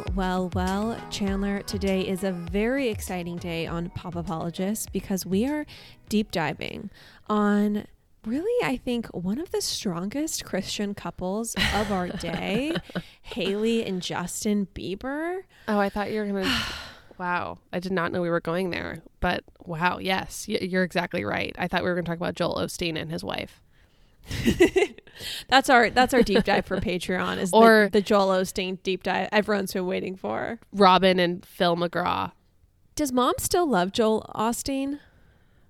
Well, well, well, Chandler, today is a very exciting day on Popapologist because we are deep diving on really, I think, one of the strongest Christian couples of our day, Hailey and Justin Bieber. Oh, I thought you were gonna. wow, I did not know we were going there. But wow, yes, you're exactly right. I thought we were going to talk about Joel Osteen and his wife. That's our that's our deep dive for Patreon is Or- the, the Joel Osteen deep dive everyone's been waiting for. Robin and Phil McGraw. Does mom still love Joel Osteen?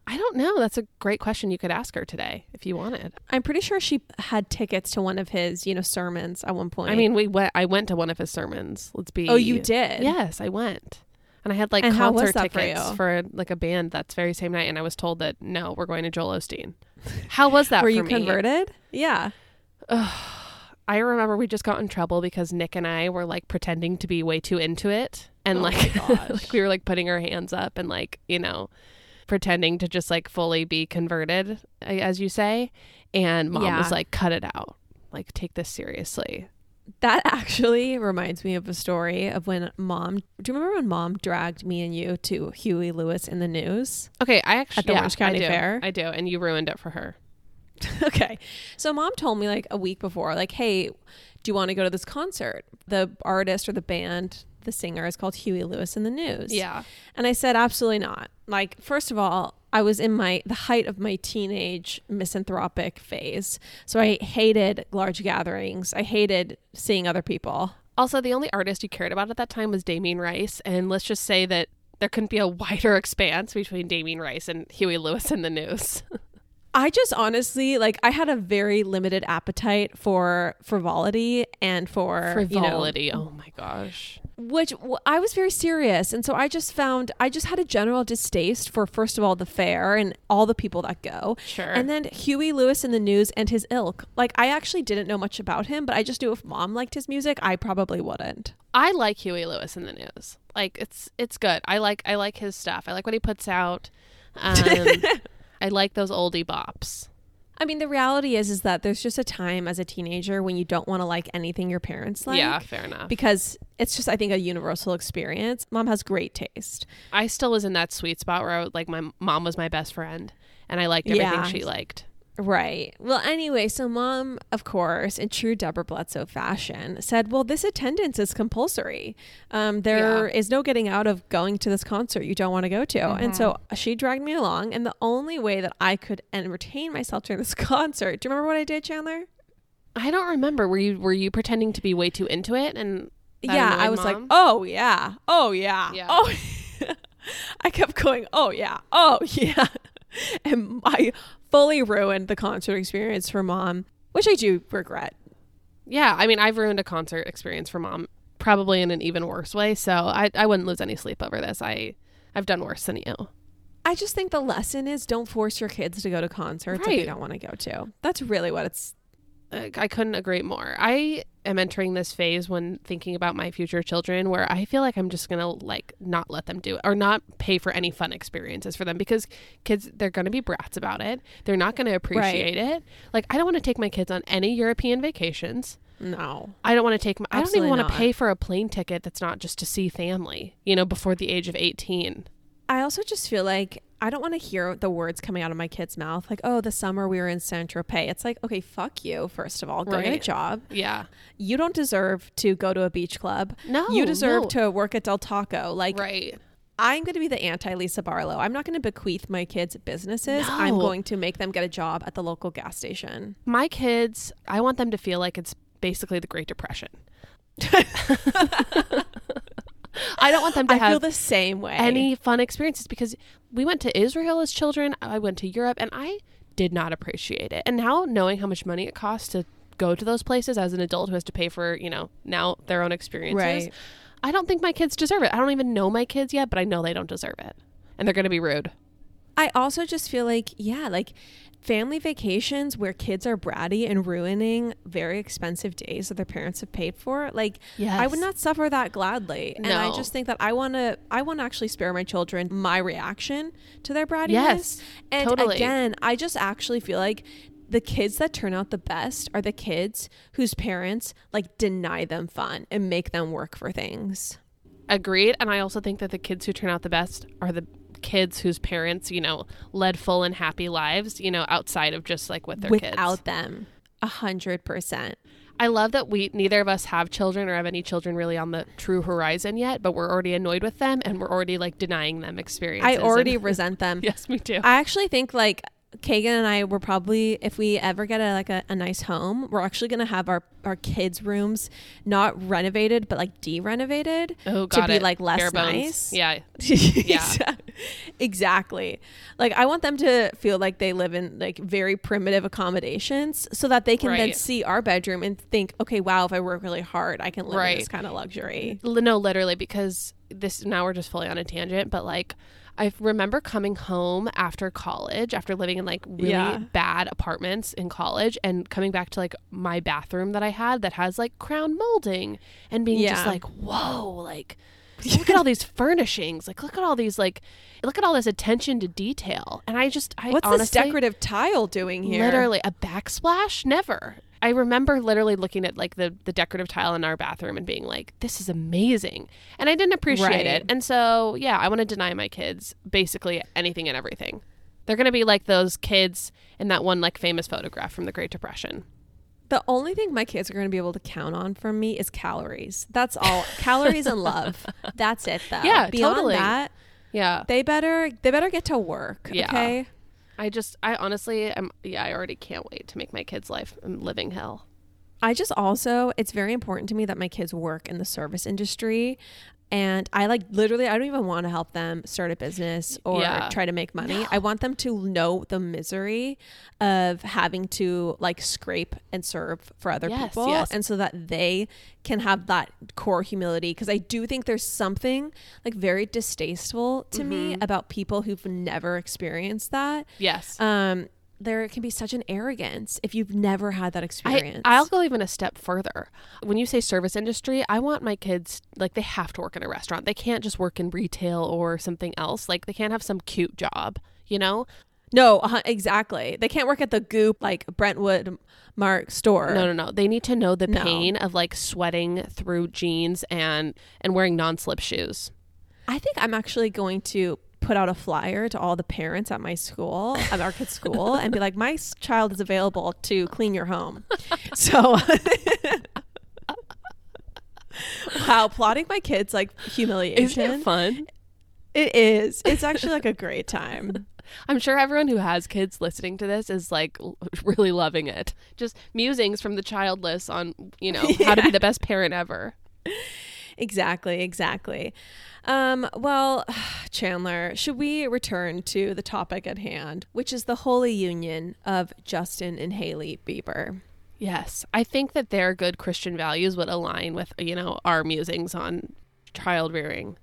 I don't know. That's a great question you could ask her today if you wanted. I'm pretty sure she had tickets to one of his, you know, sermons at one point. I mean, we went. I went to one of his sermons. Let's be. oh, you did? Yes, I went, and I had like And concert that for tickets for, like a band that's very same night, and I was told that no, we're going to Joel Osteen. How was that? Were for you me? converted? Yeah. I remember we just got in trouble because Nick and I were like pretending to be way too into it, and Oh like, like we were like putting our hands up and like you know, pretending to just like fully be converted, as you say. And mom Yeah. was like, "Cut it out! Like, take this seriously." That actually reminds me of a story of when mom. Do you remember when mom dragged me and you to Huey Lewis and the News? Okay, I actually At the yeah, Orange County I do. Fair? I do, and you ruined it for her. okay. So mom told me like a week before, like, hey, do you want to go to this concert? The artist or the band, the singer is called Huey Lewis and the News. Yeah, And I said, absolutely not. Like, first of all, I was in my the height of my teenage misanthropic phase. So I hated large gatherings. I hated seeing other people. Also, the only artist you cared about at that time was Damien Rice, and let's just say that there couldn't be a wider expanse between Damien Rice and Huey Lewis and the News. I just honestly like I had a very limited appetite for frivolity and for you know, Frivolity. oh my gosh. Which I was very serious, and so I just found I just had a general distaste for first of all the fair and all the people that go, Sure. and then Huey Lewis and the News and his ilk. Like I actually didn't know much about him, but I just knew if mom liked his music, I probably wouldn't. I like Huey Lewis and the News. Like it's it's good. I like I like his stuff. I like what he puts out. Um, I like those oldie bops. I mean, the reality is is that there's just a time as a teenager when you don't want to like anything your parents like. yeah, fair enough. Because it's just, I think, a universal experience. Mom has great taste. I still was in that sweet spot where I would, like my mom was my best friend, and I liked everything Yeah. she liked. Right. Well, anyway, so mom, of course, in true Deborah Bledsoe fashion, said, Well, this attendance is compulsory. Um, there is Yeah. no getting out of going to this concert you don't want to go to. And so she dragged me along. And the only way that I could entertain myself during this concert, do you remember what I did, Chandler? I don't remember. Were you were you pretending to be way too into it? And yeah, I was like, Oh, yeah. Oh, yeah. Yeah. Oh, I kept going, Oh, yeah. Oh, yeah. And I fully ruined the concert experience for mom, which I do regret. yeah. I mean, I've ruined a concert experience for mom, probably in an even worse way. So I I wouldn't lose any sleep over this. I I've done worse than you. I just think the lesson is don't force your kids to go to concerts if they don't want to go to. That's really what it's. I I couldn't agree more. I am entering this phase when thinking about my future children where I feel like I'm just going to like not let them do it or not pay for any fun experiences for them because kids they're going to be brats about it. They're not going to appreciate it. Like I don't want to take my kids on any European vacations. No. I don't want to take my I don't even want not. to pay for a plane ticket that's not just to see family, you know, before the age of 18. I also just feel like I don't want to hear the words coming out of my kid's mouth like, oh, the summer we were in Saint Tropez. It's like, okay, fuck you, first of all. Go get a job. Yeah. You don't deserve to go to a beach club. No. You deserve no. to work at Del Taco. Like, Right. I'm going to be the anti Lisa Barlow. I'm not going to bequeath my kids businesses. I'm going to make them get a job at the local gas station. My kids, I want them to feel like it's basically the Great Depression. I don't want them to I have feel the same way. any fun experiences because we went to Israel as children. I went to Europe and I did not appreciate it. And now knowing how much money it costs to go to those places as an adult who has to pay for, you know, now their own experiences. Right. I don't think my kids deserve it. I don't even know my kids yet, but I know they don't deserve it. And they're going to be rude. I also just feel like, yeah, like family vacations where kids are bratty and ruining very expensive days that their parents have paid for. Like, I would not suffer that gladly. And I just think that I want to, I want to actually spare my children my reaction to their brattiness. Yes, And totally. again, I just actually feel like the kids that turn out the best are the kids whose parents like deny them fun and make them work for things. Agreed. And I also think that the kids who turn out the best are the kids whose parents, you know, led full and happy lives, you know, outside of just like with their without kids. Without them. A hundred percent. I love that we neither of us have children or have any children really on the true horizon yet, but we're already annoyed with them and we're already like denying them experiences. I already and- resent them. yes, me too. I actually think like Kagan and I were probably if we ever get a like a, a nice home, we're actually gonna have our our kids' rooms not renovated but like de-renovated oh, to be it. like less nice. Yeah. yeah. Exactly. Like I want them to feel like they live in like very primitive accommodations so that they can then see our bedroom and think, okay, wow, if I work really hard, I can live in this kind of luxury. No, literally, because this now we're just fully on a tangent, but like I remember coming home after college, after living in like really Yeah. bad apartments in college, and coming back to like my bathroom that I had that has like crown molding and being just like, whoa, like look at all these furnishings, like look at all these like look at all this attention to detail. And I just I What's honestly this decorative tile doing here? Literally a backsplash? Never. I remember literally looking at like the the decorative tile in our bathroom and being like, "This is amazing," and I didn't appreciate Right. it. And so, yeah, I want to deny my kids basically anything and everything. They're gonna be like those kids in that one like famous photograph from the Great Depression. The only thing my kids are going to be able to count on from me is calories. That's all. calories and love. That's it though. Yeah, Beyond totally. that, Yeah, they better they better get to work. Yeah. Okay. I just, I honestly, am. Yeah, I already can't wait to make my kids' life I'm living hell. I just also, it's very important to me that my kids work in the service industry. And I like literally, I don't even want to help them start a business or Yeah. try to make money. I want them to know the misery of having to like scrape and serve for other Yes, people. yes. And so that they can have that core humility. Cause I do think there's something like very distasteful to me Mm-hmm. about people who've never experienced that. Yes. Um, there can be such an arrogance if you've never had that I, experience. I'll go even a step further. When you say service industry, I want my kids like they have to work in a restaurant. They can't just work in retail or something else. Like they can't have some cute job, you know? No, uh, exactly. They can't work at the Goop like Brentwood Mark store. No, no, no. They need to know the No. pain of like sweating through jeans and and wearing non-slip shoes. I think I'm actually going to put out a flyer to all the parents at my school, at our kids' school, and be like, "My child is available to clean your home." so, wow, plotting my kids like humiliation. Isn't it fun? It is. It's actually like a great time. I'm sure everyone who has kids listening to this is like really loving it. Just musings from the childless on, you know, how to be the best parent ever. Exactly, exactly. Um, well, Chandler, should we return to the topic at hand, which is the holy union of Justin and Hailey Bieber? Yes. I think that their good Christian values would align with, you know, our musings on child rearing.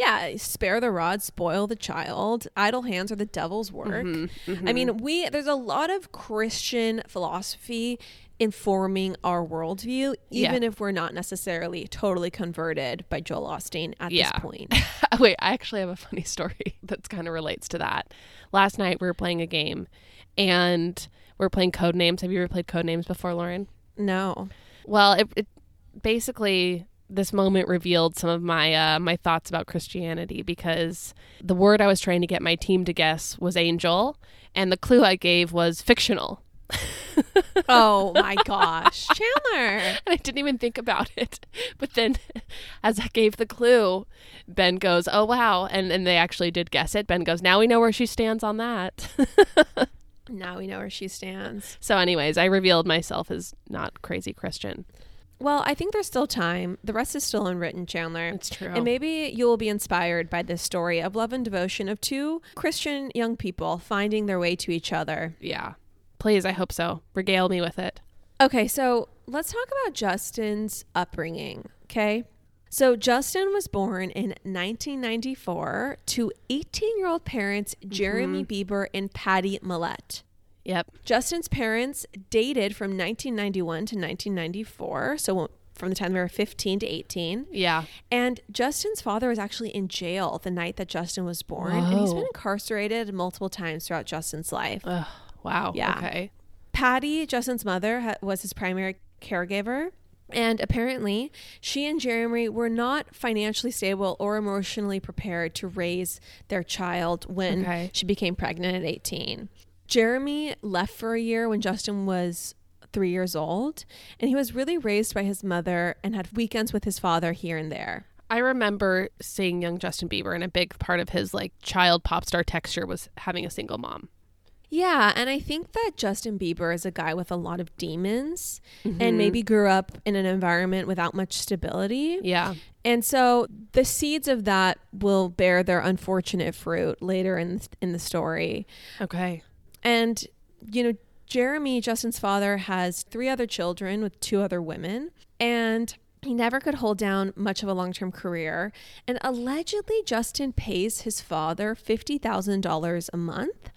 Yeah, spare the rod, spoil the child. Idle hands are the devil's work. Mm-hmm, I mean, we there's a lot of Christian philosophy informing our worldview, Yeah. even if we're not necessarily totally converted by Joel Osteen at Yeah. this point. Wait, I actually have a funny story that kind of relates to that. Last night we were playing a game and we are playing code names. Have you ever played code names before, Lauren? No. Well, it, it basically this moment revealed some of my uh, my thoughts about Christianity because the word I was trying to get my team to guess was angel, and the clue I gave was fictional. Oh my gosh, Chandler. And I didn't even think about it. But then, as I gave the clue, Ben goes, "Oh wow!" And and they actually did guess it. Ben goes, "Now we know where she stands on that." Now we know where she stands. so, anyways, I revealed myself as not crazy Christian. Well, I think there's still time. The rest is still unwritten, Chandler. It's true. And maybe you will be inspired by this story of love and devotion of two Christian young people finding their way to each other. yeah, please, I hope so. Regale me with it. Okay, so let's talk about Justin's upbringing, okay? So Justin was born in 1994 to 18-year-old parents Jeremy mm-hmm. Bieber and Patty Mallette. Yep. Justin's parents dated from 1991 to 1994, so from the time they were 15 to 18. Yeah. And Justin's father was actually in jail the night that Justin was born, and he's been incarcerated multiple times throughout Justin's life. Ugh, wow. Yeah. Okay. Patty, Justin's mother, ha- was his primary caregiver. And apparently, she and Jeremy were not financially stable or emotionally prepared to raise their child when Okay. she became pregnant at 18. Jeremy left for a year when Justin was three years old, and he was really raised by his mother and had weekends with his father here and there. I remember seeing young Justin Bieber, and a big part of his like child pop star texture was having a single mom. Yeah, and I think that Justin Bieber is a guy with a lot of demons Mm-hmm. and maybe grew up in an environment without much stability. Yeah. And so the seeds of that will bear their unfortunate fruit later in in the story. Okay. And you know, Jeremy, Justin's father, has three other children with two other women, and he never could hold down much of a long term career. And allegedly, Justin pays his father fifty thousand dollars a month,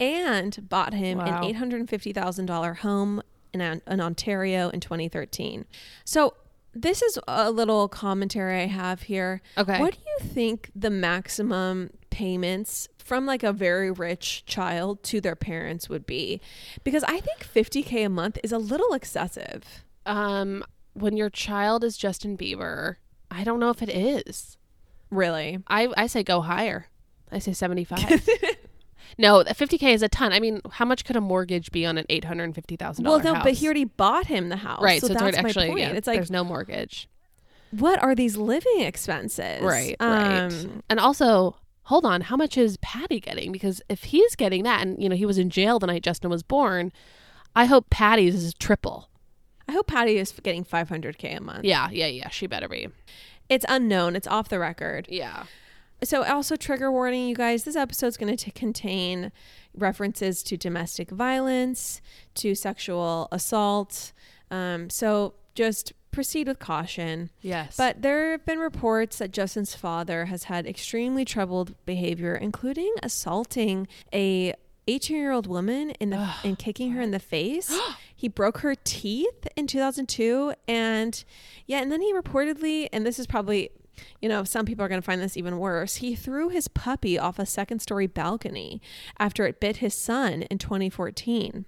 and bought him Wow. an eight hundred and fifty thousand dollar home in, An- in Ontario in twenty thirteen. So. This is a little commentary I have here. Okay. What do you think the maximum payments from like a very rich child to their parents would be? Because I think 50k a month is a little excessive. Um, when your child is Justin Bieber, I don't know if it is. Really? I I say go higher. I say seventy five. no, fifty k is a ton. I mean, how much could a mortgage be on an $850,000 Well, no, but he already bought him the house. right. So, So, it's that's actually my point. yeah, it's like, there's no mortgage. what are these living expenses? Right. Right. Um, and also, hold on, how much is Patty getting? Because if he's getting that, and you know he was in jail the night Justin was born, I hope Patty's is triple. I hope Patty is getting 500k a month. Yeah. Yeah. Yeah. She better be. It's unknown. It's off the record. Yeah. So, also, trigger warning, you guys, this episode's going to contain references to domestic violence, to sexual assault. Um, so, just proceed with caution. Yes. But there have been reports that Justin's father has had extremely troubled behavior, including assaulting a 18 year old woman in the, and kicking her in the face. he broke her teeth in 2002. And yeah, and then he reportedly, and this is probably, you know, some people are going to find this even worse. He threw his puppy off a second story balcony after it bit his son in 2014.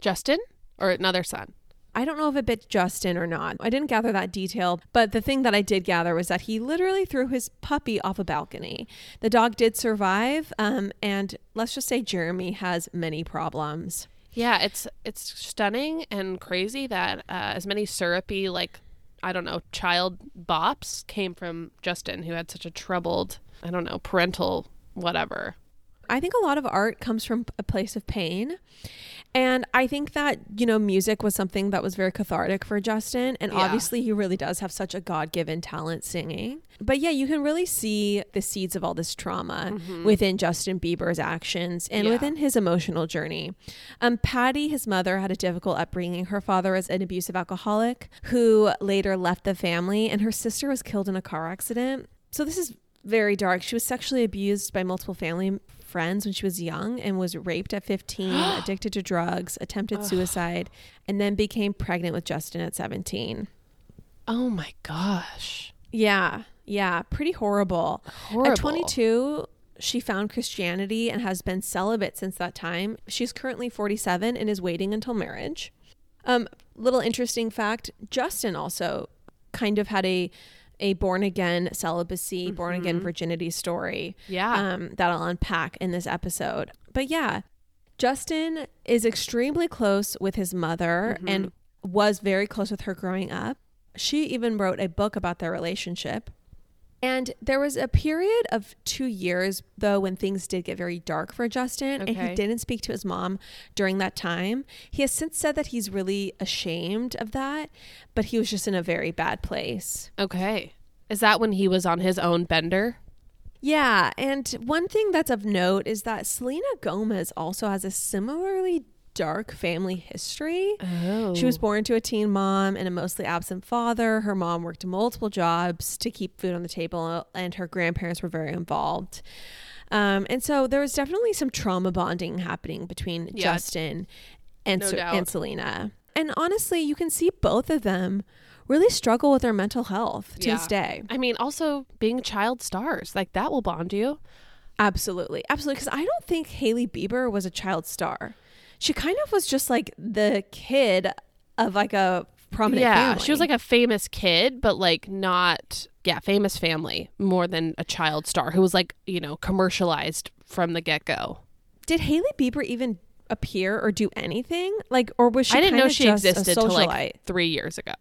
Justin or another son. I don't know if it bit Justin or not. I didn't gather that detail, but the thing that I did gather was that he literally threw his puppy off a balcony. The dog did survive, um, and let's just say Jeremy has many problems. Yeah, it's it's stunning and crazy that uh, as many syrupy like I don't know child bops came from Justin, who had such a troubled I don't know parental whatever. I think a lot of art comes from a place of pain. And I think that, you know, music was something that was very cathartic for Justin. And Yeah. obviously, he really does have such a God given talent singing. But yeah, you can really see the seeds of all this trauma within Justin Bieber's actions and Yeah. within his emotional journey. Um, Patty, his mother, had a difficult upbringing. Her father was an abusive alcoholic who later left the family, and her sister was killed in a car accident. So this is very dark. She was sexually abused by multiple family friends when she was young and was raped at 15, addicted to drugs, attempted suicide, and then became pregnant with Justin at 17. Oh my gosh. Yeah, yeah, pretty horrible. Horrible. At 22, she found Christianity and has been celibate since that time. She's currently 47 and is waiting until marriage. Um, little interesting fact: Justin also kind of had a a born again celibacy, born again virginity story. Yeah. um, that I'll unpack in this episode. But yeah, Justin is extremely close with his mother and was very close with her growing up. She even wrote a book about their relationship. And there was a period of two years, though, when things did get very dark for Justin, and he didn't speak to his mom during that time. He has since said that he's really ashamed of that, but he was just in a very bad place. Okay. Is that when he was on his own bender? Yeah, and one thing that's of note is that Selena Gomez also has a similarly dark family history. Oh. She was born to a teen mom and a mostly absent father. Her mom worked multiple jobs to keep food on the table, and her grandparents were very involved. Um, and so there was definitely some trauma bonding happening between Yeah. Justin and, No and Selena. And honestly, you can see both of them really struggle with their mental health to Yeah. this day. I mean, also being child stars, like that will bond you. Absolutely. Absolutely. Because I don't think Hailey Bieber was a child star. She kind of was just like the kid of like a prominent yeah, family. she was like a famous kid, but like not, yeah, famous family more than a child star who was like, you know, commercialized from the get go. Did Hailey Bieber even appear or do anything? Like, or was she I didn't know she existed till socialite? like three years ago.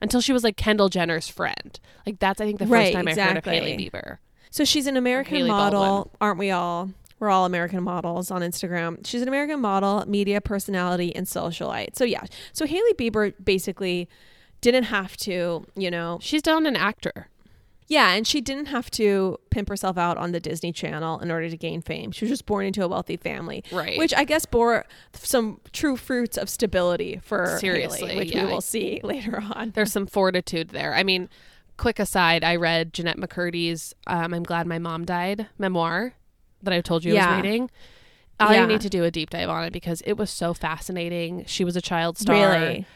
Until she was like Kendall Jenner's friend. Like that's I think the first Right, time I heard of exactly. Hailey Bieber. So she's an American model, Baldwin. aren't we all? We're all American models on Instagram. She's an American model, media personality, and socialite. So yeah, so Hailey Bieber basically didn't have to, you know, She's done an actor. yeah, and she didn't have to pimp herself out on the Disney Channel in order to gain fame. She was just born into a wealthy family, Right. Which I guess bore some true fruits of stability for Seriously, Hailey, which yeah. we will see later on. There's some fortitude there. I mean, quick aside, I read Jennette McCurdy's um, I'm Glad My Mom Died memoir that I told you I was reading. I Yeah. need to do a deep dive on it because it was so fascinating. She was a child star. Really?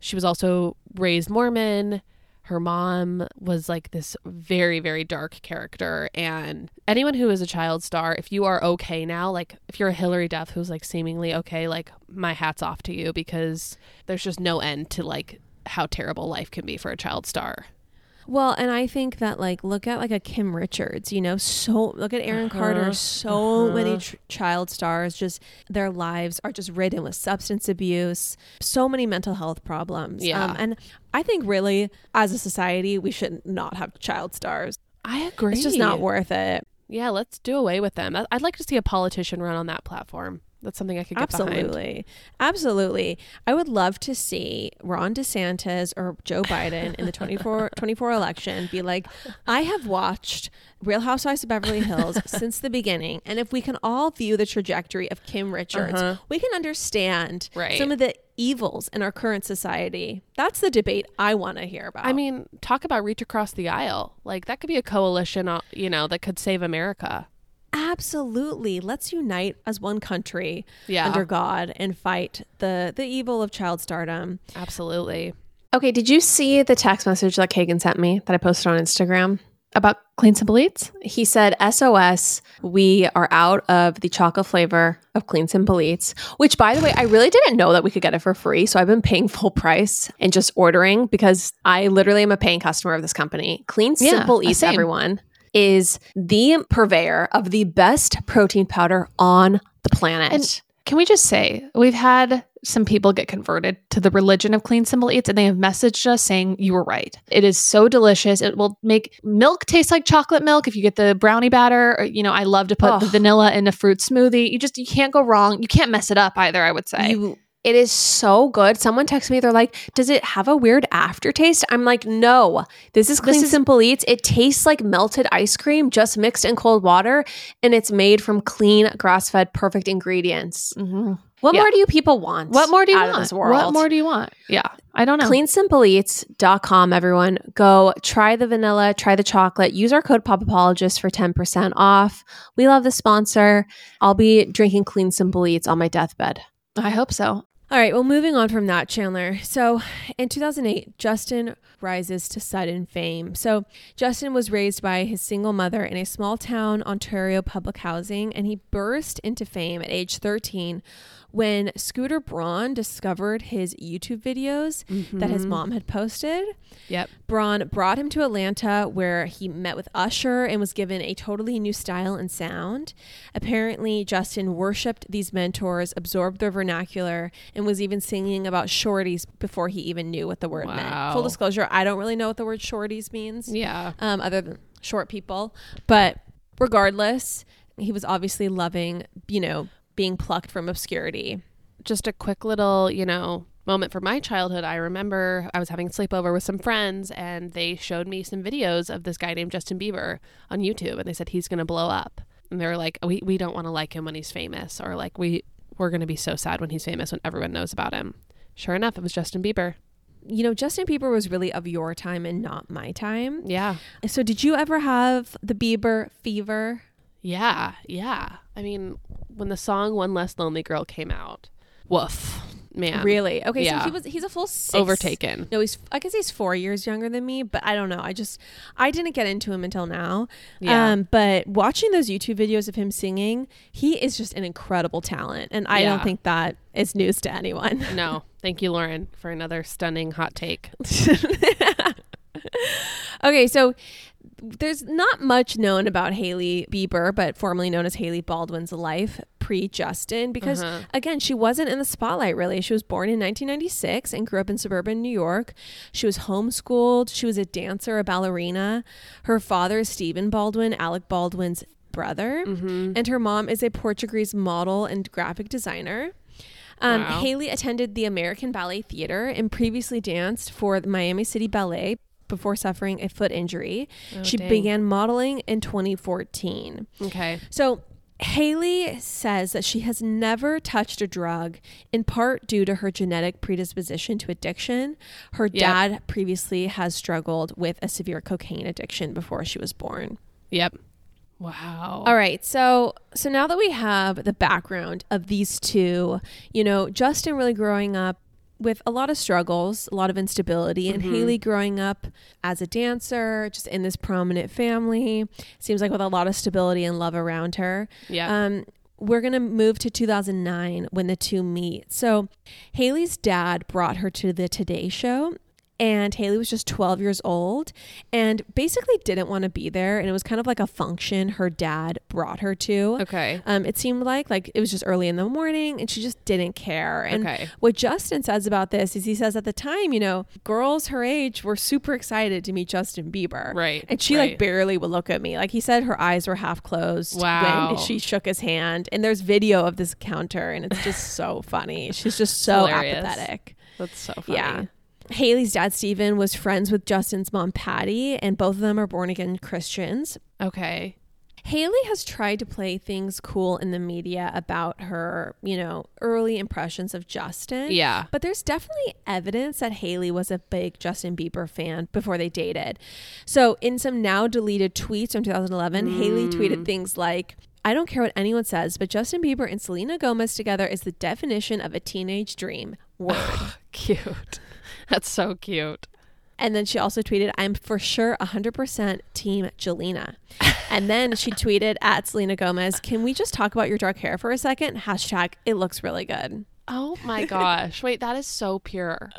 She was also raised Mormon. Her mom was like this very, very dark character. And anyone who is a child star, if you are okay now, like if you're a Hilary Duff who's like seemingly okay, like my hat's off to you because there's just no end to like how terrible life can be for a child star. Well, and I think that like look at like a Kim Richards, you know, so look at Aaron Uh-huh, Carter, so many uh-huh. tr- child stars just their lives are just ridden with substance abuse, so many mental health problems. Yeah. Um, and I think really as a society we should not have child stars. I agree. It's just not worth it. Yeah, let's do away with them. I'd like to see a politician run on that platform. That's something I could get behind. Absolutely. Absolutely. I would love to see Ron DeSantis or Joe Biden in the 24, 24 election be like, I have watched Real Housewives of Beverly Hills since the beginning. And if we can all view the trajectory of Kim Richards, Uh-huh. we can understand Right. some of the evils in our current society. That's the debate I want to hear about. I mean, talk about reach across the aisle. Like that could be a coalition, uh, you know, that could save America. Absolutely. Let's unite as one country Yeah. under God and fight the, the evil of child stardom. Absolutely. Okay, did you see the text message that Kagan sent me that I posted on Instagram about Clean Simple Eats? He said, SOS, we are out of the chocolate flavor of Clean Simple Eats, which, by the way, I really didn't know that we could get it for free. So I've been paying full price and just ordering because I literally am a paying customer of this company. Clean Simple uh, Eats, same. everyone, is the purveyor of the best protein powder on the planet. And can we just say we've had some people get converted to the religion of clean simple eats and they have messaged us saying you were right. It is so delicious. It will make milk taste like chocolate milk if you get the brownie batter. Or, you know, I love to put the vanilla in a fruit smoothie. You just you can't go wrong. You can't mess it up either, I would say. You, it is so good. Someone texted me, they're like, Does it have a weird aftertaste? I'm like, No, this is Clean is- Simple Eats. It tastes like melted ice cream just mixed in cold water, and it's made from clean, grass fed, perfect ingredients. Mhm. What Yeah. more do you people want? What more do you want? This? What more do you want? Yeah. I don't know. CleanSimpleEats.com, everyone. Go try the vanilla, try the chocolate. Use our code POPAPologist for 10% off. We love the sponsor. I'll be drinking Clean Simple Eats on my deathbed. I hope so. All right, well, moving on from that, Chandler. So in 2008, Justin rises to sudden fame. So Justin was raised by his single mother in a small town Ontario public housing, and he burst into fame at age 13 when Scooter Braun discovered his YouTube videos that his mom had posted. Yep. Braun brought him to Atlanta where he met with Usher and was given a totally new style and sound. Apparently, Justin worshipped these mentors, absorbed their vernacular, and was even singing about shorties before he even knew what the word meant. Full disclosure, I don't really know what the word shorties means, Yeah. um, other than short people. But regardless, he was obviously loving, you know, being plucked from obscurity. just a quick little, you know, moment from my childhood. I remember I was having a sleepover with some friends and they showed me some videos of this guy named Justin Bieber on YouTube and they said he's going to blow up. And they were like, we, we don't want to like him when he's famous or like we we're going to be so sad when he's famous when everyone knows about him. Sure enough, it was Justin Bieber. You know, Justin Bieber was really of your time and not my time. Yeah. So, did you ever have the Bieber fever? Yeah. Yeah. I mean, when the song One Less Lonely Girl came out, woof, man. Really? Okay, Yeah. so he was he's a full six. Overtaken. No, he's I guess he's four years younger than me, but I don't know. I just I didn't get into him until now. Yeah. Um, but watching those YouTube videos of him singing, he is just an incredible talent, and I Yeah. don't think that is news to anyone. No. Thank you, Lauren, for another stunning hot take. okay, so there's not much known about Hailey Bieber, but formerly known as Hailey Baldwin's life pre Justin, because Uh-huh. again, she wasn't in the spotlight really. She was born in 1996 and grew up in suburban New York. She was homeschooled. She was a dancer, a ballerina. Her father is Stephen Baldwin, Alec Baldwin's brother, Mm-hmm. and her mom is a Portuguese model and graphic designer. Um, Wow. Hailey attended the American Ballet Theater and previously danced for the Miami City Ballet before suffering a foot injury. Oh, she dang. began modeling in 2014. Okay. So, Hailey says that she has never touched a drug, in part due to her genetic predisposition to addiction. Her Yep. dad previously has struggled with a severe cocaine addiction before she was born. Yep. Wow. All right. So so now that we have the background of these two, you know, Justin really growing up with a lot of struggles, a lot of instability, and Hailey growing up as a dancer, just in this prominent family, seems like with a lot of stability and love around her. Yeah. Um, we're going to move to 2009 when the two meet. So, Hailey's dad brought her to the Today Show, and Hailey was just 12 years old and basically didn't want to be there. And it was kind of like a function her dad brought her to. okay. Um, it seemed like like it was just early in the morning, and she just didn't care. And Okay. what Justin says about this is he says at the time, you know, girls her age were super excited to meet Justin Bieber, Right, And she like barely would look at me. Like he said, her eyes were half closed Wow. when she shook his hand. And there's video of this encounter, and it's just so funny. She's just so hilarious. apathetic. That's so funny. Yeah. Hailey's dad, Stephen, was friends with Justin's mom, Patty, and both of them are born again Christians. Okay. Hailey has tried to play things cool in the media about her, you know, early impressions of Justin. Yeah. But there's definitely evidence that Hailey was a big Justin Bieber fan before they dated. So, in some now deleted tweets from 2011, Hailey Mm. tweeted things like, I don't care what anyone says, but Justin Bieber and Selena Gomez together is the definition of a teenage dream. Word. Cute. That's so cute. And then she also tweeted, I'm for sure 100% team Jelena. and then she tweeted at Selena Gomez, Can we just talk about your dark hair for a second? Hashtag, it looks really good. Oh my gosh. Wait, that is so pure.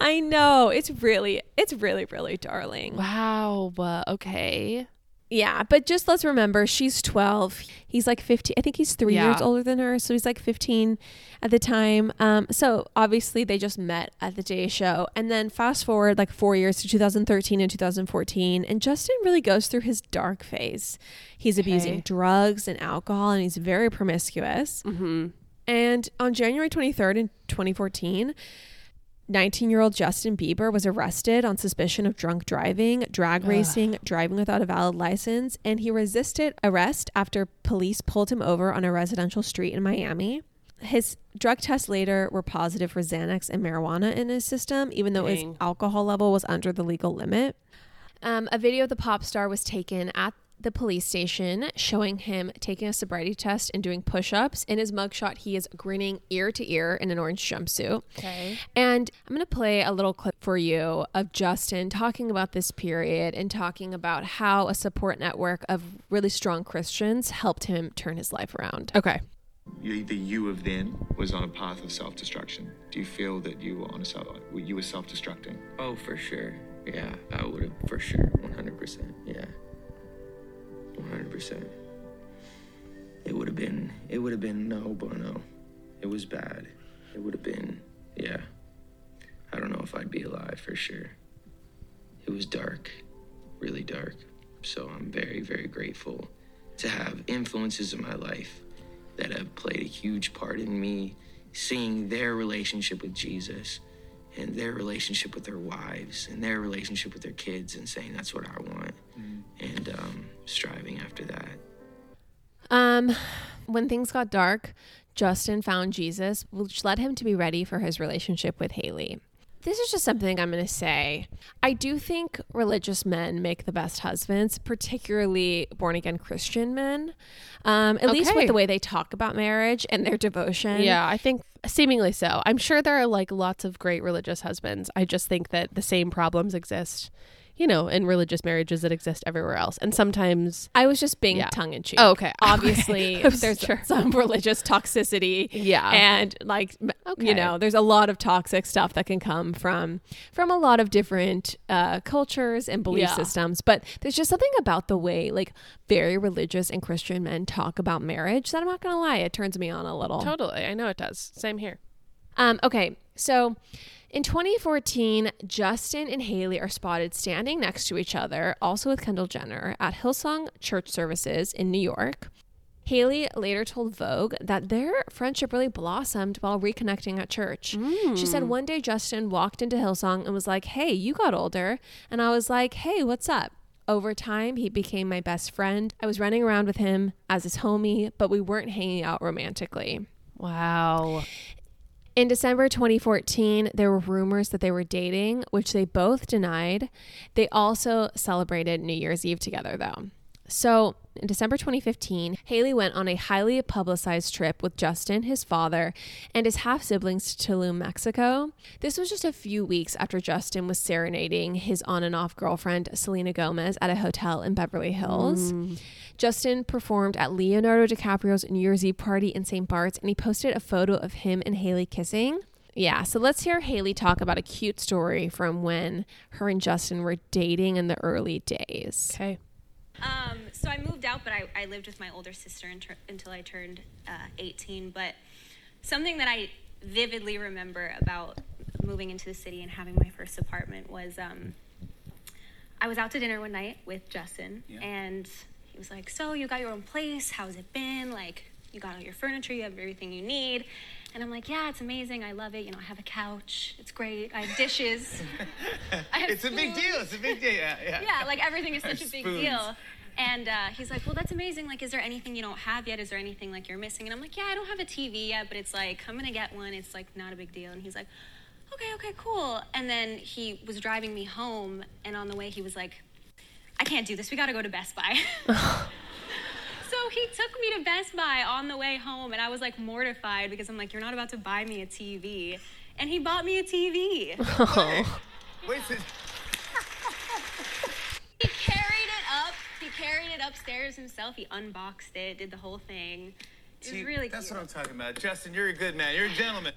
I know. It's really, it's really, really darling. Wow. Uh, okay. Yeah. But just let's remember, she's 12. He's like 15. I think he's three Yeah. years older than her. So he's like 15 at the time. Um, so obviously they just met at the day show. And then fast forward like four years to 2013 and 2014. And Justin really goes through his dark phase. He's abusing drugs and alcohol and he's very promiscuous. Mm-hmm. And on January 23rd in 2014, 19 year old Justin Bieber was arrested on suspicion of drunk driving, drag racing, driving without a valid license, and he resisted arrest after police pulled him over on a residential street in Miami. His drug tests later were positive for Xanax and marijuana in his system, even though his alcohol level was under the legal limit. Um, a video of the pop star was taken at the police station showing him taking a sobriety test and doing push ups. In his mugshot, he is grinning ear to ear in an orange jumpsuit. Okay. And I'm going to play a little clip for you of Justin talking about this period and talking about how a support network of really strong Christians helped him turn his life around. Okay. you, the you of then was on a path of self-destruction. Do you feel that you were on a self, you were self-destructing? Oh, for sure. Yeah, I would have for sure. 100%. Yeah. 100%. It would have been, it would have been no bueno. It was bad. It would have been, yeah. I don't know if I'd be alive for sure. It was dark, really dark. So I'm very, very grateful to have influences in my life that have played a huge part in me seeing their relationship with Jesus and their relationship with their wives and their relationship with their kids and saying that's what I want and um, striving after that. Um, when things got dark, Justin found Jesus, which led him to be ready for his relationship with Hailey. This is just something I'm going to say. I do think religious men make the best husbands, particularly born again Christian men, um, at least with the way they talk about marriage and their devotion. Yeah, I think seemingly so. I'm sure there are like lots of great religious husbands. I just think that the same problems exist, you know, in religious marriages that exist everywhere else. And sometimes, I was just being Yeah. tongue in cheek. Oh, okay. Obviously, Okay. there's Sure. some religious toxicity. Yeah. And like, Okay. you know, there's a lot of toxic stuff that can come from from a lot of different uh, cultures and belief Yeah. systems. But there's just something about the way like very religious and Christian men talk about marriage that I'm not gonna lie, it turns me on a little. totally, I know it does. Same here. Um, okay, so in 2014, Justin and Hailey are spotted standing next to each other, also with Kendall Jenner, at Hillsong Church services in New York. Hailey later told Vogue that their friendship really blossomed while reconnecting at church. She said mm. one day Justin walked into Hillsong and was like, Hey, you got older. And I was like, Hey, what's up? Over time, he became my best friend. I was running around with him as his homie, but we weren't hanging out romantically. Wow. In December 2014, there were rumors that they were dating, which they both denied. They also celebrated New Year's Eve together, though. So, in December 2015, Hailey went on a highly publicized trip with Justin, his father, and his half siblings to Tulum, Mexico. This was just a few weeks after Justin was serenading his on and off girlfriend, Selena Gomez, at a hotel in Beverly Hills. Mm. Justin performed at Leonardo DiCaprio's New Year's Eve party in St. Bart's, and he posted a photo of him and Hailey kissing. Yeah, so let's hear Hailey talk about a cute story from when her and Justin were dating in the early days. Okay. Um, so I moved out, but I, I lived with my older sister until, until I turned uh, 18. But something that I vividly remember about moving into the city and having my first apartment was um, I was out to dinner one night with Justin, and he was like, "So you got your own place? How's it been? Like, you got all your furniture, you have everything you need." And I'm like, "Yeah, it's amazing. I love it. You know, I have a couch. It's great. I have dishes. I have It's a big deal. It's a big deal. Yeah, yeah. yeah, like everything is such a big Spoons. deal. And uh, he's like, well, that's amazing. Like, is there anything you don't have yet? Is there anything like you're missing? And I'm like, yeah, I don't have a TV yet, but it's like, I'm gonna get one. It's like not a big deal. And he's like, okay, okay, cool. And then he was driving me home, and on the way, he was like, I can't do this. We gotta go to Best Buy. so he took me to Best Buy on the way home, and I was like mortified because I'm like, you're not about to buy me a TV. And he bought me a TV. Oh. Wait, so- He carried it up. He carried it upstairs himself. He unboxed it, did the whole thing. It was really That's cute. what I'm talking about. Justin, you're a good man. You're a gentleman.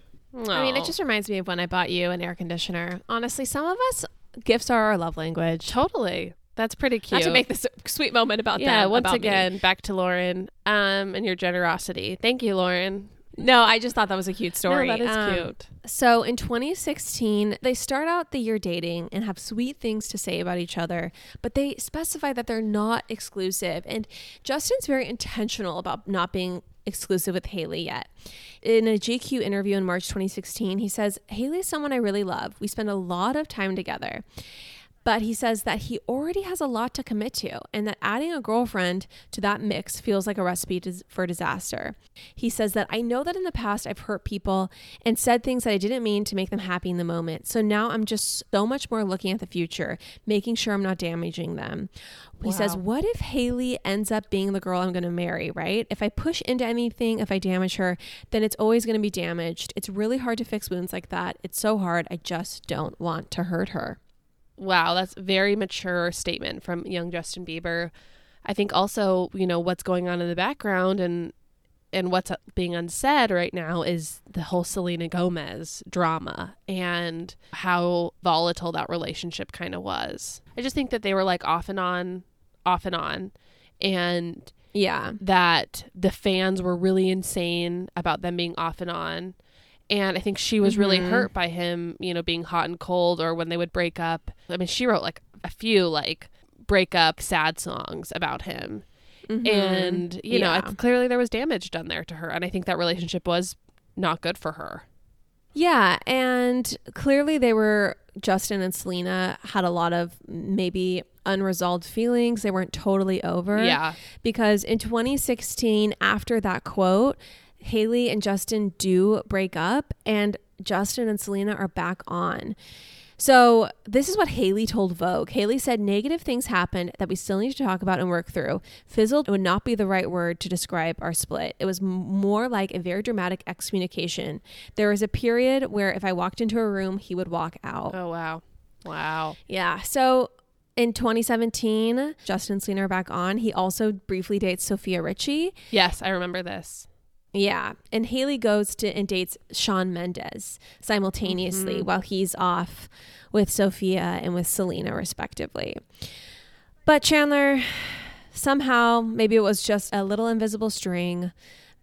I mean, it just reminds me of when I bought you an air conditioner. Honestly, some of us, gifts are our love language. totally. That's pretty cute. Not to make this a sweet moment about yeah, them. once about me. again, back to Lauren um, and your generosity. Thank you, Lauren. No, I just thought that was a cute story. No, that is Um, cute. So in 2016, they start out the year dating and have sweet things to say about each other, but they specify that they're not exclusive. And Justin's very intentional about not being exclusive with Hailey yet. In a GQ interview in March 2016, he says, Hailey's someone I really love. We spend a lot of time together. But he says that he already has a lot to commit to and that adding a girlfriend to that mix feels like a recipe for disaster. He says that I know that in the past I've hurt people and said things that I didn't mean to make them happy in the moment. So now I'm just so much more looking at the future, making sure I'm not damaging them. He says, What if Hailey ends up being the girl I'm going to marry, right? If I push into anything, if I damage her, then it's always going to be damaged. It's really hard to fix wounds like that. It's so hard. I just don't want to hurt her. Wow, that's a very mature statement from young Justin Bieber. I think also, you know, what's going on in the background and and what's uh, being unsaid right now is the whole Selena Gomez drama and how volatile that relationship kind of was. I just think that they were like off and on, off and on, and Yeah. that the fans were really insane about them being off and on. And I think she was really mm-hmm. hurt by him, you know, being hot and cold or when they would break up. I mean, she wrote like a few like breakup sad songs about him. Mm-hmm. And, you know, Yeah. I- clearly there was damage done there to her. And I think that relationship was not good for her. Yeah, and clearly they were Justin and Selena had a lot of maybe unresolved feelings. They weren't totally over. Yeah. Because in 2016, after that quote, Hailey and Justin do break up, and Justin and Selena are back on. So, this is what Hailey told Vogue. Hailey said negative things happened that we still need to talk about and work through. Fizzled would not be the right word to describe our split. It was m- more like a very dramatic excommunication. There was a period where if I walked into a room, he would walk out. Oh wow. Wow. Yeah. So in 2017, Justin and Selena are back on. He also briefly dates Sofia Richie. Yes, I remember this. Yeah. And Hailey goes to and dates Shawn Mendes simultaneously Mm-hmm. while he's off with Sofia and with Selena, respectively. But Chandler, somehow, maybe it was just a little invisible string,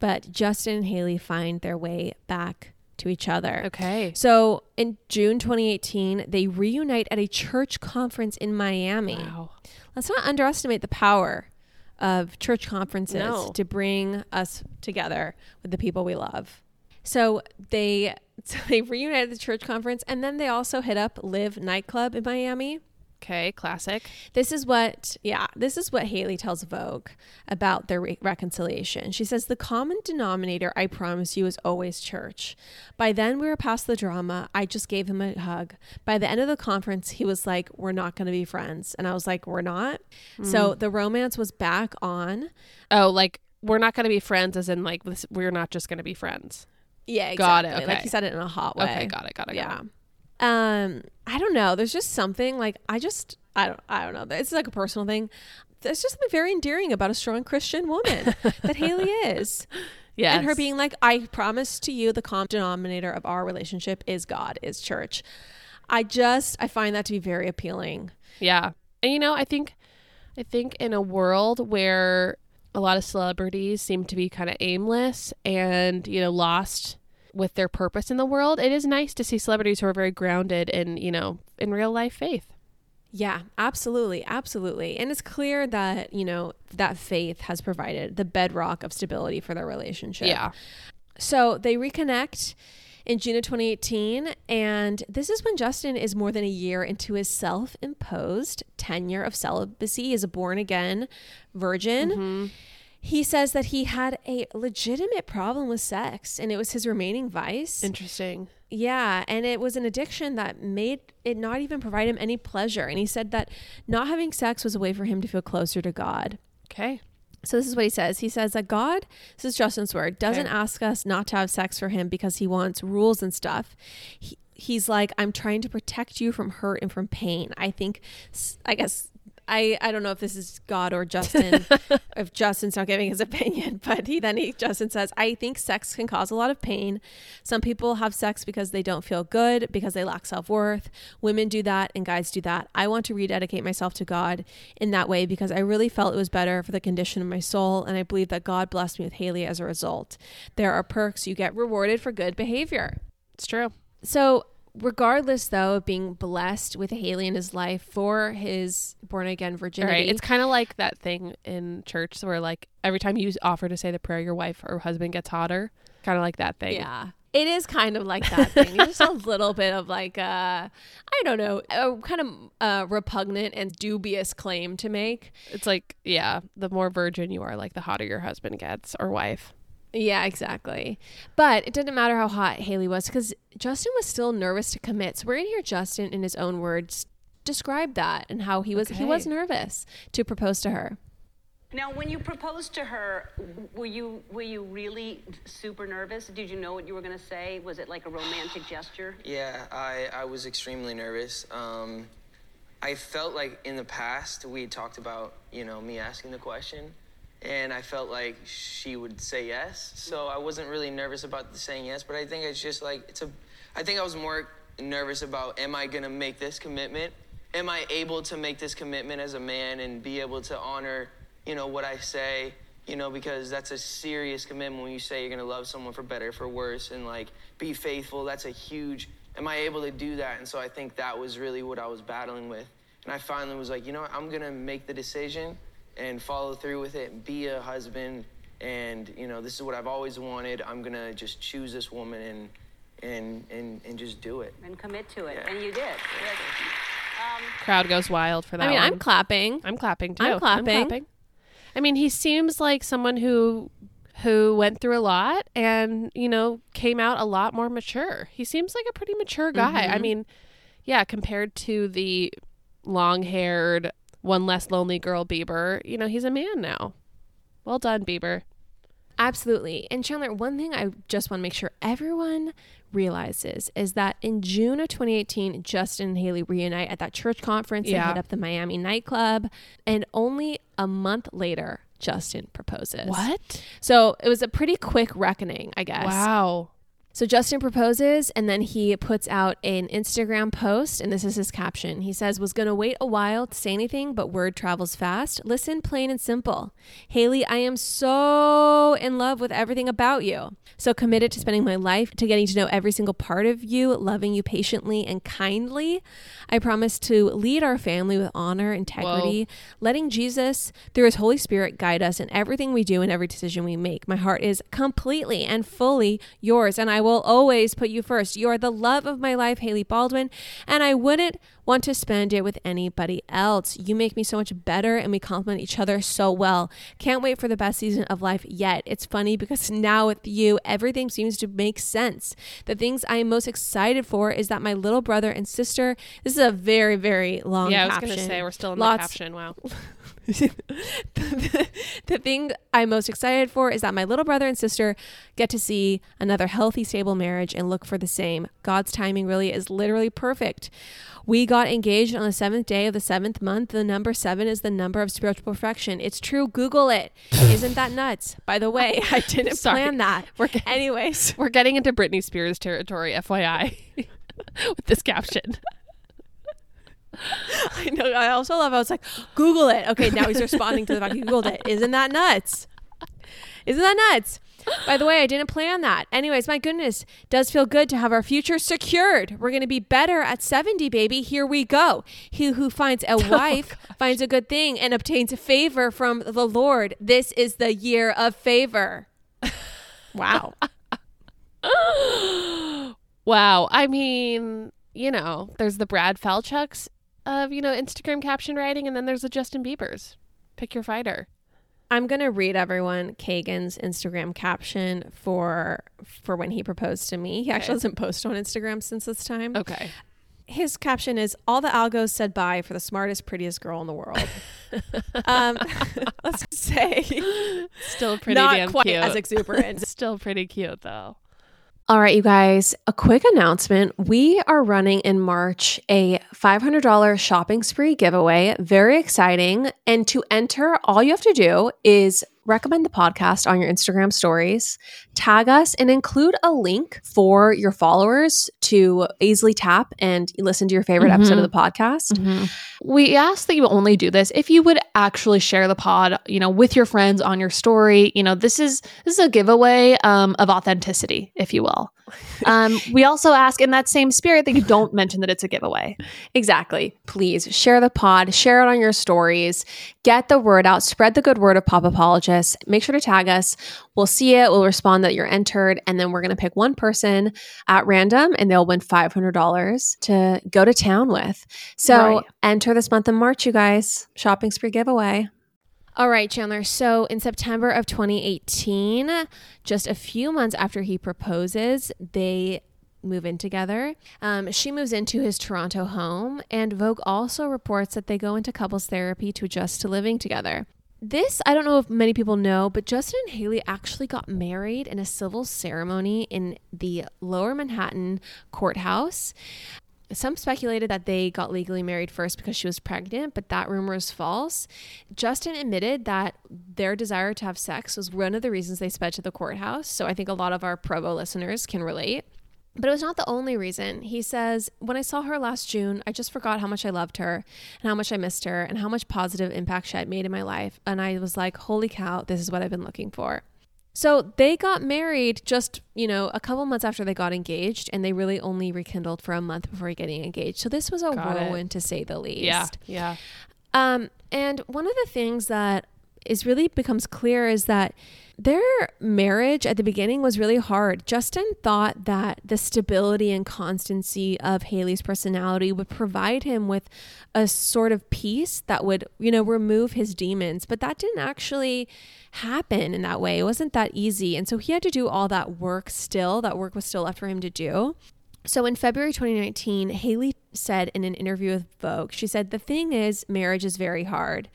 but Justin and Hailey find their way back to each other. Okay. So in June 2018, they reunite at a church conference in Miami. Wow. Let's not underestimate the power of church conferences No. to bring us together with the people we love. So they so they reunited the church conference and then they also hit up LIV nightclub in Miami. Okay. Classic. This is what, yeah, this is what Hailey tells Vogue about their re- reconciliation. She says, The common denominator, I promise you, is always church. By then, we were past the drama. I just gave him a hug. By the end of the conference, he was like, We're not going to be friends. And I was like, We're not. Hmm. So the romance was back on. Oh, like we're not going to be friends, as in like we're not just going to be friends. Yeah, Got it, Like okay. he said it in a hot way. Okay. Got it. Got it. Got yeah. it. Um, I don't know. There's just something like I just I don't I don't know. It's like a personal thing. There's just something very endearing about a strong Christian woman that Hailey is. Yes. And her being like, I promise to you the common denominator of our relationship is God, is church. I just I find that to be very appealing. Yeah. And you know, I think I think in a world where a lot of celebrities seem to be kind of aimless and, you know, lost with their purpose in the world, it is nice to see celebrities who are very grounded in, you know, in real life faith. Yeah, absolutely, absolutely. And it's clear that, you know, that faith has provided the bedrock of stability for their relationship. Yeah. So they reconnect in June of 2018. And this is when Justin is more than a year into his self imposed tenure of celibacy. Is a born again virgin. Mm-hmm. He says that he had a legitimate problem with sex and it was his remaining vice. Interesting. Yeah, and it was an addiction that made it not even provide him any pleasure. And he said that not having sex was a way for him to feel closer to God. Okay. So this is what he says. He says that God, this is Justin's word, doesn't Okay. ask us not to have sex for him because he wants rules and stuff. He, he's like, I'm trying to protect you from hurt and from pain. I think, I guess, I, I don't know if this is God or Justin, if Justin's not giving his opinion, but he then he, Justin says, I think sex can cause a lot of pain. Some people have sex because they don't feel good, because they lack self worth. Women do that and guys do that. I want to rededicate myself to God in that way because I really felt it was better for the condition of my soul. And I believe that God blessed me with Hailey as a result. There are perks. You get rewarded for good behavior. It's true. So, regardless though of being blessed with Hailey in his life for his born again virginity, right. It's kind of like that thing in church where, like, every time you offer to say the prayer, your wife or husband gets hotter. Kind of like that thing. Yeah. It is kind of like that thing. Just a little bit of like uh I don't know, a kind of uh repugnant and dubious claim to make. It's like, yeah, the more virgin you are, like, the hotter your husband gets or wife. Yeah, exactly. But it didn't matter how hot Hailey was because Justin was still nervous to commit. So we're gonna hear Justin in his own words describe that and how he was he was nervous to propose to her. Now, when you proposed to her, were you were you really super nervous? Did you know what you were going to say? Was it like a romantic gesture? Yeah, I, I was extremely nervous. Um, I felt like in the past we had talked about, you know, me asking the question, and I felt like she would say yes. So I wasn't really nervous about the saying yes, but I think it's just like it's a. I think I was more nervous about am I gonna make this commitment? Am I able to make this commitment as a man and be able to honor, you know, what I say? you know, because that's a serious commitment when you say you're gonna love someone for better, for worse, and like be faithful. That's a huge. Am I able to do that? And so I think that was really what I was battling with. And I finally was like, you know what? I'm gonna make the decision and follow through with it and be a husband. And you know, this is what I've always wanted. I'm gonna just choose this woman and and and and just do it. And commit to it, Yeah. and you did. Yes. Um, Crowd goes wild for that I mean, I'm clapping. I'm clapping too. I'm clapping. I mean, he seems like someone who who went through a lot and, you know, came out a lot more mature. He seems like a pretty mature guy. I Mhm. mean, yeah, compared to the long haired, one less lonely girl Bieber, you know, he's a man now. Well done, Bieber. Absolutely. And Chandler, one thing I just want to make sure everyone realizes is that in June of 2018, Justin and Hailey reunite at that church conference. Yeah. hit up the Miami nightclub. And only a month later, Justin proposes. What? So it was a pretty quick reckoning, I guess. Wow. So Justin proposes and then he puts out an Instagram post and this is his caption. He says, "Was going to wait a while to say anything, but word travels fast. Listen plain and simple. Hailey, I am so in love with everything about you. So committed to spending my life to getting to know every single part of you, loving you patiently and kindly. I promise to lead our family with honor, integrity, letting Jesus through his Holy Spirit guide us in everything we do and every decision we make. My heart is completely and fully yours, and I will always put you first. You are the love of my life, Hailey Baldwin, and I wouldn't want to spend it with anybody else. You make me so much better, and we complement each other so well. Can't wait for the best season of life yet. It's funny because now with you, everything seems to make sense. The things I am most excited for is that my little brother and sister. This is a very, very long. yeah, I was going to say we're still in Lots- the caption. Wow. the, the thing I'm most excited for is that my little brother and sister get to see another healthy, stable marriage and look for the same. God's timing really is literally perfect. We got engaged on the seventh day of the seventh month. The number seven is the number of spiritual perfection. It's true. Google it. Isn't that nuts? By the way, I didn't Sorry. plan that. We're get- Anyways, We're getting into Britney Spears territory, FYI, with this caption. I know. I also love. I was like, Google it. Okay, now he's responding to the fact he googled it. Isn't that nuts? Isn't that nuts? By the way, I didn't plan that. Anyways, my goodness, does feel good to have our future secured. We're going to be better at 70, baby. Here we go. He who finds a oh, wife finds a good thing and obtains a favor from the Lord. This is the year of favor. Wow. wow. I mean, you know, there's the Brad Falchuks of, you know, Instagram caption writing, and then there's the Justin Bieber's. Pick your fighter. I'm gonna read everyone Kagan's Instagram caption for for when he proposed to me. He actually Okay. doesn't post on Instagram since this time. Okay. His caption is all the algos said bye for the smartest, prettiest girl in the world. um, let's say Still pretty not damn quite cute. as exuberant. Still pretty cute, though. All right, you guys, a quick announcement. We are running in March a $500 shopping spree giveaway. Very exciting. And to enter, all you have to do is recommend the podcast on your Instagram stories, tag us, and include a link for your followers to easily tap and listen to your favorite episode of the podcast. We ask that you only do this if you would actually share the pod, you know, with your friends on your story. You know, this is this is a giveaway um, of authenticity, if you will. Um, we also ask in that same spirit that you don't mention that it's a giveaway. Exactly. Please share the pod, share it on your stories, get the word out, spread the good word of Pop Apologists. Make sure to tag us. We'll see it, we'll respond that you're entered, and then we're going to pick one person at random and they'll win $500 to go to town with. So Right. enter this month in March, you guys. Shopping spree giveaway. All right, Chandler. So in September of 2018, just a few months after he proposes, they move in together. Um, she moves into his Toronto home, and Vogue also reports that they go into couples therapy to adjust to living together. This, I don't know if many people know, but Justin and Hailey actually got married in a civil ceremony in the lower Manhattan courthouse. Some speculated that they got legally married first because she was pregnant, but that rumor is false. Justin admitted that their desire to have sex was one of the reasons they sped to the courthouse. So I think a lot of our Provo listeners can relate. But it was not the only reason. He says, When I saw her last June, I just forgot how much I loved her and how much I missed her and how much positive impact she had made in my life. And I was like, Holy cow, this is what I've been looking for. So they got married just, you know, a couple months after they got engaged, and they really only rekindled for a month before getting engaged. So this was a Got it. whirlwind to say the least. Yeah. Yeah. Um, and one of the things that is really becomes clear is that their marriage at the beginning was really hard. Justin thought that the stability and constancy of Hailey's personality would provide him with a sort of peace that would, you know, remove his demons, but that didn't actually happen in that way. It wasn't that easy. And so he had to do all that work still. That work was still left for him to do. So in February 2019, Hailey said in an interview with Vogue, she said, The thing is, marriage is very hard.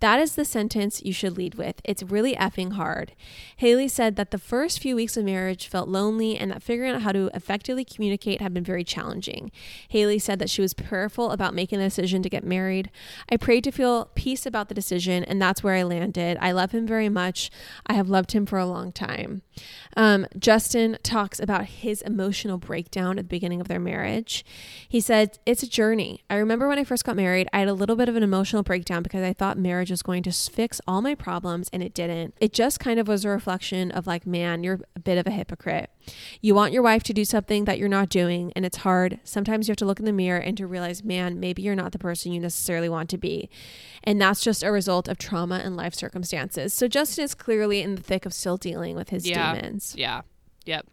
That is the sentence you should lead with. It's really effing hard. Hailey said that the first few weeks of marriage felt lonely and that figuring out how to effectively communicate had been very challenging. Hailey said that she was prayerful about making the decision to get married. I prayed to feel peace about the decision, and that's where I landed. I love him very much. I have loved him for a long time. Um, Justin talks about his emotional breakdown at the beginning of their marriage. He said, it's a journey. I remember when I first got married, I had a little bit of an emotional breakdown because I thought marriage was going to fix all my problems and it didn't. It just kind of was a reflection of like, man, you're a bit of a hypocrite. You want your wife to do something that you're not doing and it's hard. Sometimes you have to look in the mirror and to realize, man, maybe you're not the person you necessarily want to be. And that's just a result of trauma and life circumstances. So Justin is clearly in the thick of still dealing with his Yeah. demons. Yeah. Yep.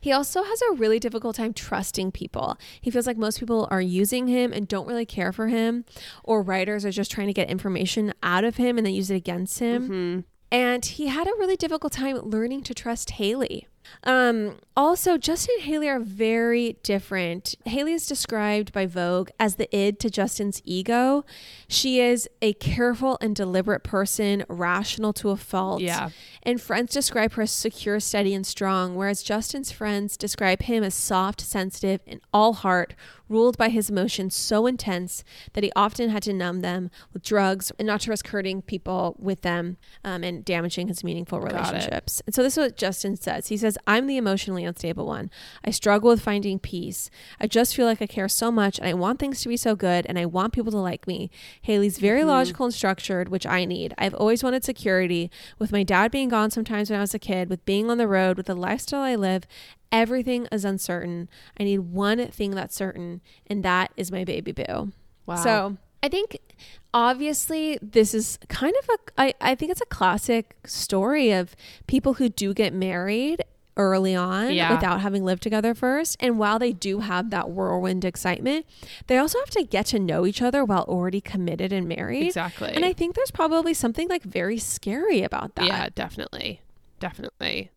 He also has a really difficult time trusting people. He feels like most people are using him and don't really care for him, or writers are just trying to get information out of him and then use it against him. Mm-hmm. And he had a really difficult time learning to trust Hailey. Um, also, Justin and Hailey are very different. Hailey is described by Vogue as the id to Justin's ego. She is a careful and deliberate person, rational to a fault. Yeah. And friends describe her as secure, steady, and strong, whereas Justin's friends describe him as soft, sensitive, and all heart, ruled by his emotions so intense that he often had to numb them with drugs and not to risk hurting people with them um, and damaging his meaningful relationships. And so this is what Justin says. He says, I'm the emotionally unstable one. I struggle with finding peace. I just feel like I care so much and I want things to be so good and I want people to like me. Hailey's very mm-hmm. logical and structured, which I need. I've always wanted security. With my dad being gone sometimes when I was a kid, with being on the road, with the lifestyle I live, everything is uncertain. I need one thing that's certain, and that is my baby boo. Wow. So I think obviously this is kind of a I, I think it's a classic story of people who do get married early on Yeah. without having lived together first. And while they do have that whirlwind excitement, they also have to get to know each other while already committed and married. Exactly. And I think there's probably something like very scary about that. Yeah, definitely. Definitely.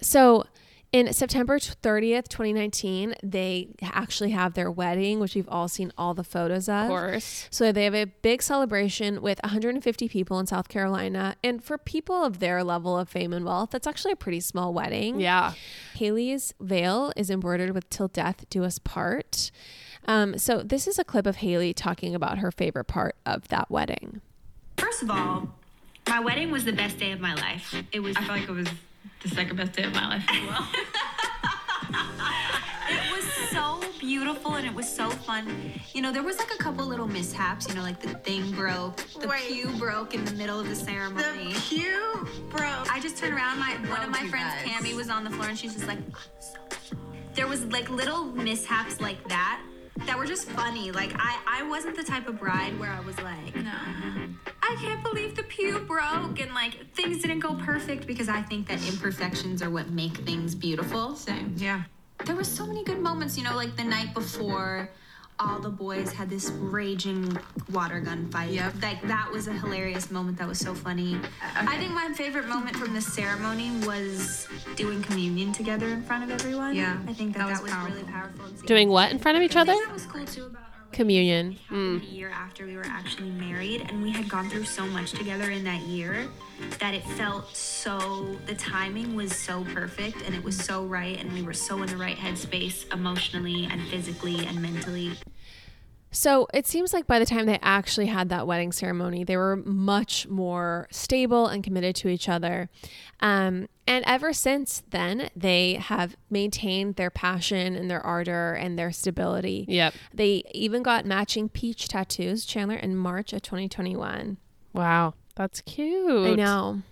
So in September 30th, 2019, they actually have their wedding, which we've all seen all the photos of. Of course. So they have a big celebration with 150 people in South Carolina. And for people of their level of fame and wealth, that's actually a pretty small wedding. Yeah. Hailey's veil is embroidered with Till Death Do Us Part. Um, so this is a clip of Hailey talking about her favorite part of that wedding. First of all, my wedding was the best day of my life. It was. I felt like it was the second best day of my life as well. it was so beautiful and it was so fun. You know, there was like a couple little mishaps. You know, like the thing broke, the pew broke in the middle of the ceremony. The pew broke. I just turned around. My one of my friends, Cami, was on the floor and she's just like, there was like little mishaps like that that were just funny. Like I, I wasn't the type of bride where I was like, no, I can't believe the pew broke and like things didn't go perfect because I think that imperfections are what make things beautiful. Same. Yeah. There were so many good moments, you know, like the night before. All the boys had this raging water gun fight. Yep. Like that was a hilarious moment. That was so funny. I think my favorite moment from the ceremony was doing communion together in front of everyone. Yeah, I think that that, was, really powerful. Doing what in front of each other? that was cool too about our Communion. a mm. year after we were actually married and we had gone through so much together in that year that it felt so the timing was so perfect and it was so right and we were so in the right headspace emotionally and physically and mentally So it seems like by the time they actually had that wedding ceremony, they were much more stable and committed to each other. Um, and ever since then, they have maintained their passion and their ardor and their stability. Yep. They even got matching peach tattoos, Chandler, in March of 2021. Wow. That's cute. I know.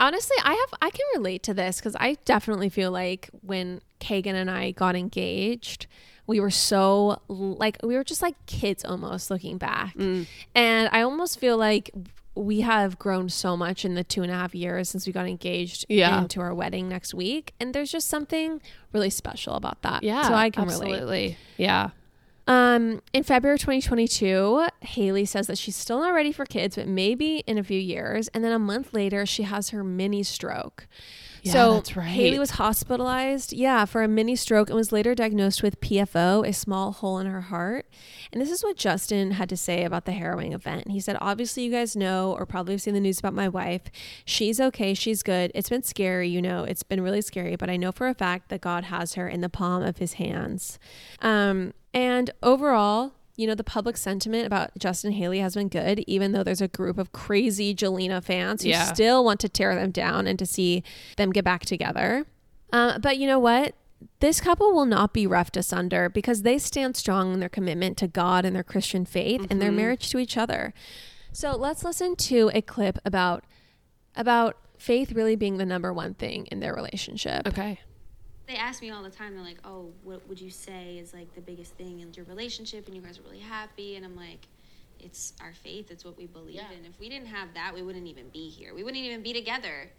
Honestly, I have I can relate to this because I definitely feel like when Kagan and I got engaged, we were so like we were just like kids almost looking back, and I almost feel like we have grown so much in the two and a half years since we got engaged Yeah. into our wedding next week. And there's just something really special about that. Yeah. So I can relate. absolutely. Yeah. Um, in February 2022, Hailey says that she's still not ready for kids, but maybe in a few years. And then a month later, she has her mini stroke. Yeah, so that's right. Hailey was hospitalized, yeah, for a mini stroke and was later diagnosed with PFO, a small hole in her heart. And this is what Justin had to say about the harrowing event. He said, Obviously, you guys know or probably have seen the news about my wife. She's okay. She's good. It's been scary, you know, it's been really scary, but I know for a fact that God has her in the palm of his hands. Um, and overall, you know, the public sentiment about Justin Hailey has been good, even though there's a group of crazy Jelena fans who Yeah. still want to tear them down and to see them get back together. Uh, but you know what? This couple will not be roughed asunder because they stand strong in their commitment to God and their Christian faith and their Mhm. marriage to each other. So let's listen to a clip about about faith really being the number one thing in their relationship. Okay. They ask me all the time, they're like, oh, what would you say is like the biggest thing in your relationship and you guys are really happy? And I'm like, it's our faith, it's what we believe in. If we didn't have that, we wouldn't even be here. We wouldn't even be together.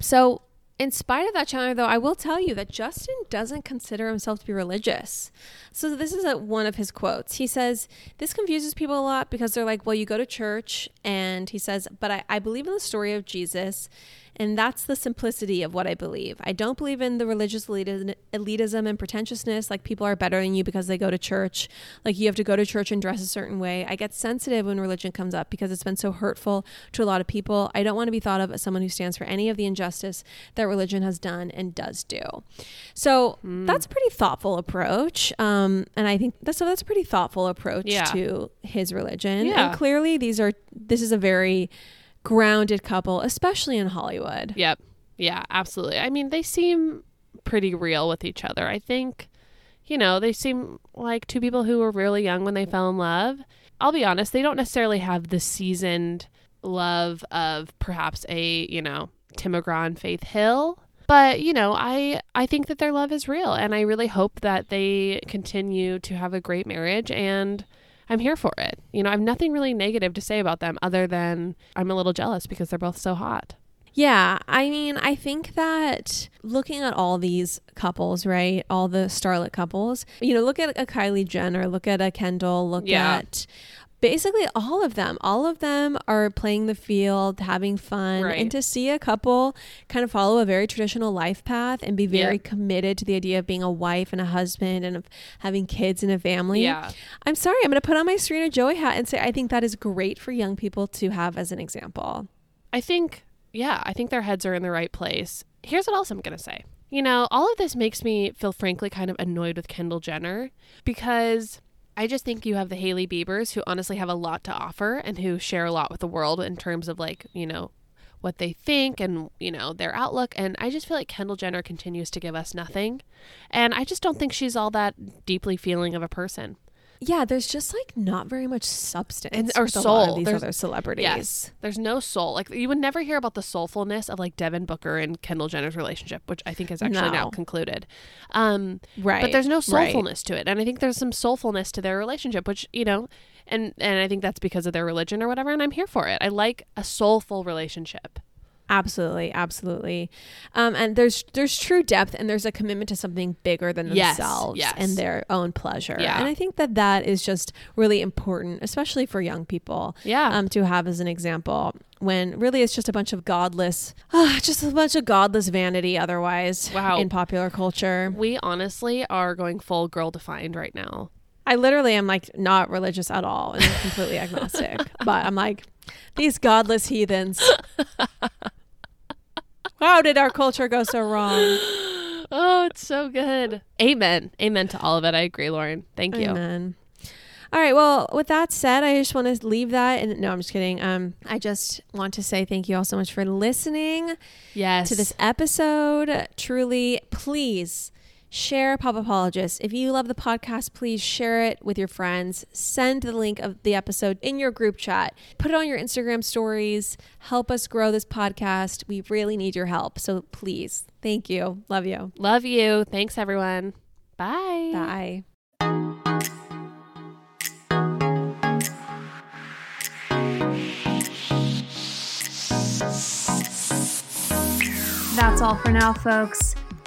So, in spite of that, Chandler, though, I will tell you that Justin doesn't consider himself to be religious. So, this is a, one of his quotes. He says, This confuses people a lot because they're like, Well, you go to church. And he says, But I, I believe in the story of Jesus. And that's the simplicity of what I believe. I don't believe in the religious elitism and pretentiousness, like people are better than you because they go to church. Like you have to go to church and dress a certain way. I get sensitive when religion comes up because it's been so hurtful to a lot of people. I don't want to be thought of as someone who stands for any of the injustice that religion has done and does do. So that's a pretty thoughtful approach. Um, and I think that's so that's a pretty thoughtful approach Yeah. to his religion. Yeah. And clearly these are this is a very grounded couple, especially in Hollywood. Yep. Yeah, absolutely. I mean, they seem pretty real with each other. I think, you know, they seem like two people who were really young when they fell in love. I'll be honest, they don't necessarily have the seasoned love of perhaps a, you know, Tim McGraw and Faith Hill. But, you know, I I think that their love is real and I really hope that they continue to have a great marriage and I'm here for it. You know, I have nothing really negative to say about them other than I'm a little jealous because they're both so hot. Yeah, I mean, I think that looking at all these couples, right? All the starlet couples, you know, look at a Kylie Jenner, look at a Kendall, look Yeah. at basically all of them. All of them are playing the field, having fun. Right. And to see a couple kind of follow a very traditional life path and be very Yep. committed to the idea of being a wife and a husband and of having kids and a family. Yeah. I'm sorry, I'm going to put on my Serena Joy hat and say I think that is great for young people to have as an example. I think, yeah, I think their heads are in the right place. Here's what else I'm going to say. You know, all of this makes me feel frankly kind of annoyed with Kendall Jenner because I just think you have the Hailey Biebers who honestly have a lot to offer and who share a lot with the world in terms of like, you know, what they think and, you know, their outlook. And I just feel like Kendall Jenner continues to give us nothing. And I just don't think she's all that deeply feeling of a person. Yeah, there's just like not very much substance and or with a lot soul. these There's- other celebrities. Yes, there's no soul. Like you would never hear about the soulfulness of like Devin Booker and Kendall Jenner's relationship, which I think is actually now concluded. Um, Right, But there's no right. soulfulness to it, and I think there's some soulfulness to their relationship, which you know, and and I think that's because of their religion or whatever. And I'm here for it. I like a soulful relationship. Absolutely, absolutely. Um, and there's there's true depth and there's a commitment to something bigger than Yes, themselves yes. and their own pleasure. Yeah. And I think that that is just really important, especially for young people. Yeah. Um, to have as an example when really it's just a bunch of godless, ah, just a bunch of godless vanity. Otherwise, Wow. in popular culture, We honestly are going full girl defined right now. I literally am like not religious at all and completely agnostic. But I'm like, these godless heathens. How did our culture go so wrong? Oh, it's so good. Amen. Amen to all of it. I agree, Lauren. Thank you. Amen. All right. Well, with that said, I just want to leave that. And no, I'm just kidding. Um, I just want to say thank you all so much for listening Yes. to this episode. Truly, please share Pop Apologist. If you love the podcast, please share it with your friends. Send the link of the episode in your group chat. Put it on your Instagram stories. Help us grow this podcast. We really need your help. So please, thank you. Love you. Love you. Thanks, everyone. Bye. Bye. That's all for now, folks.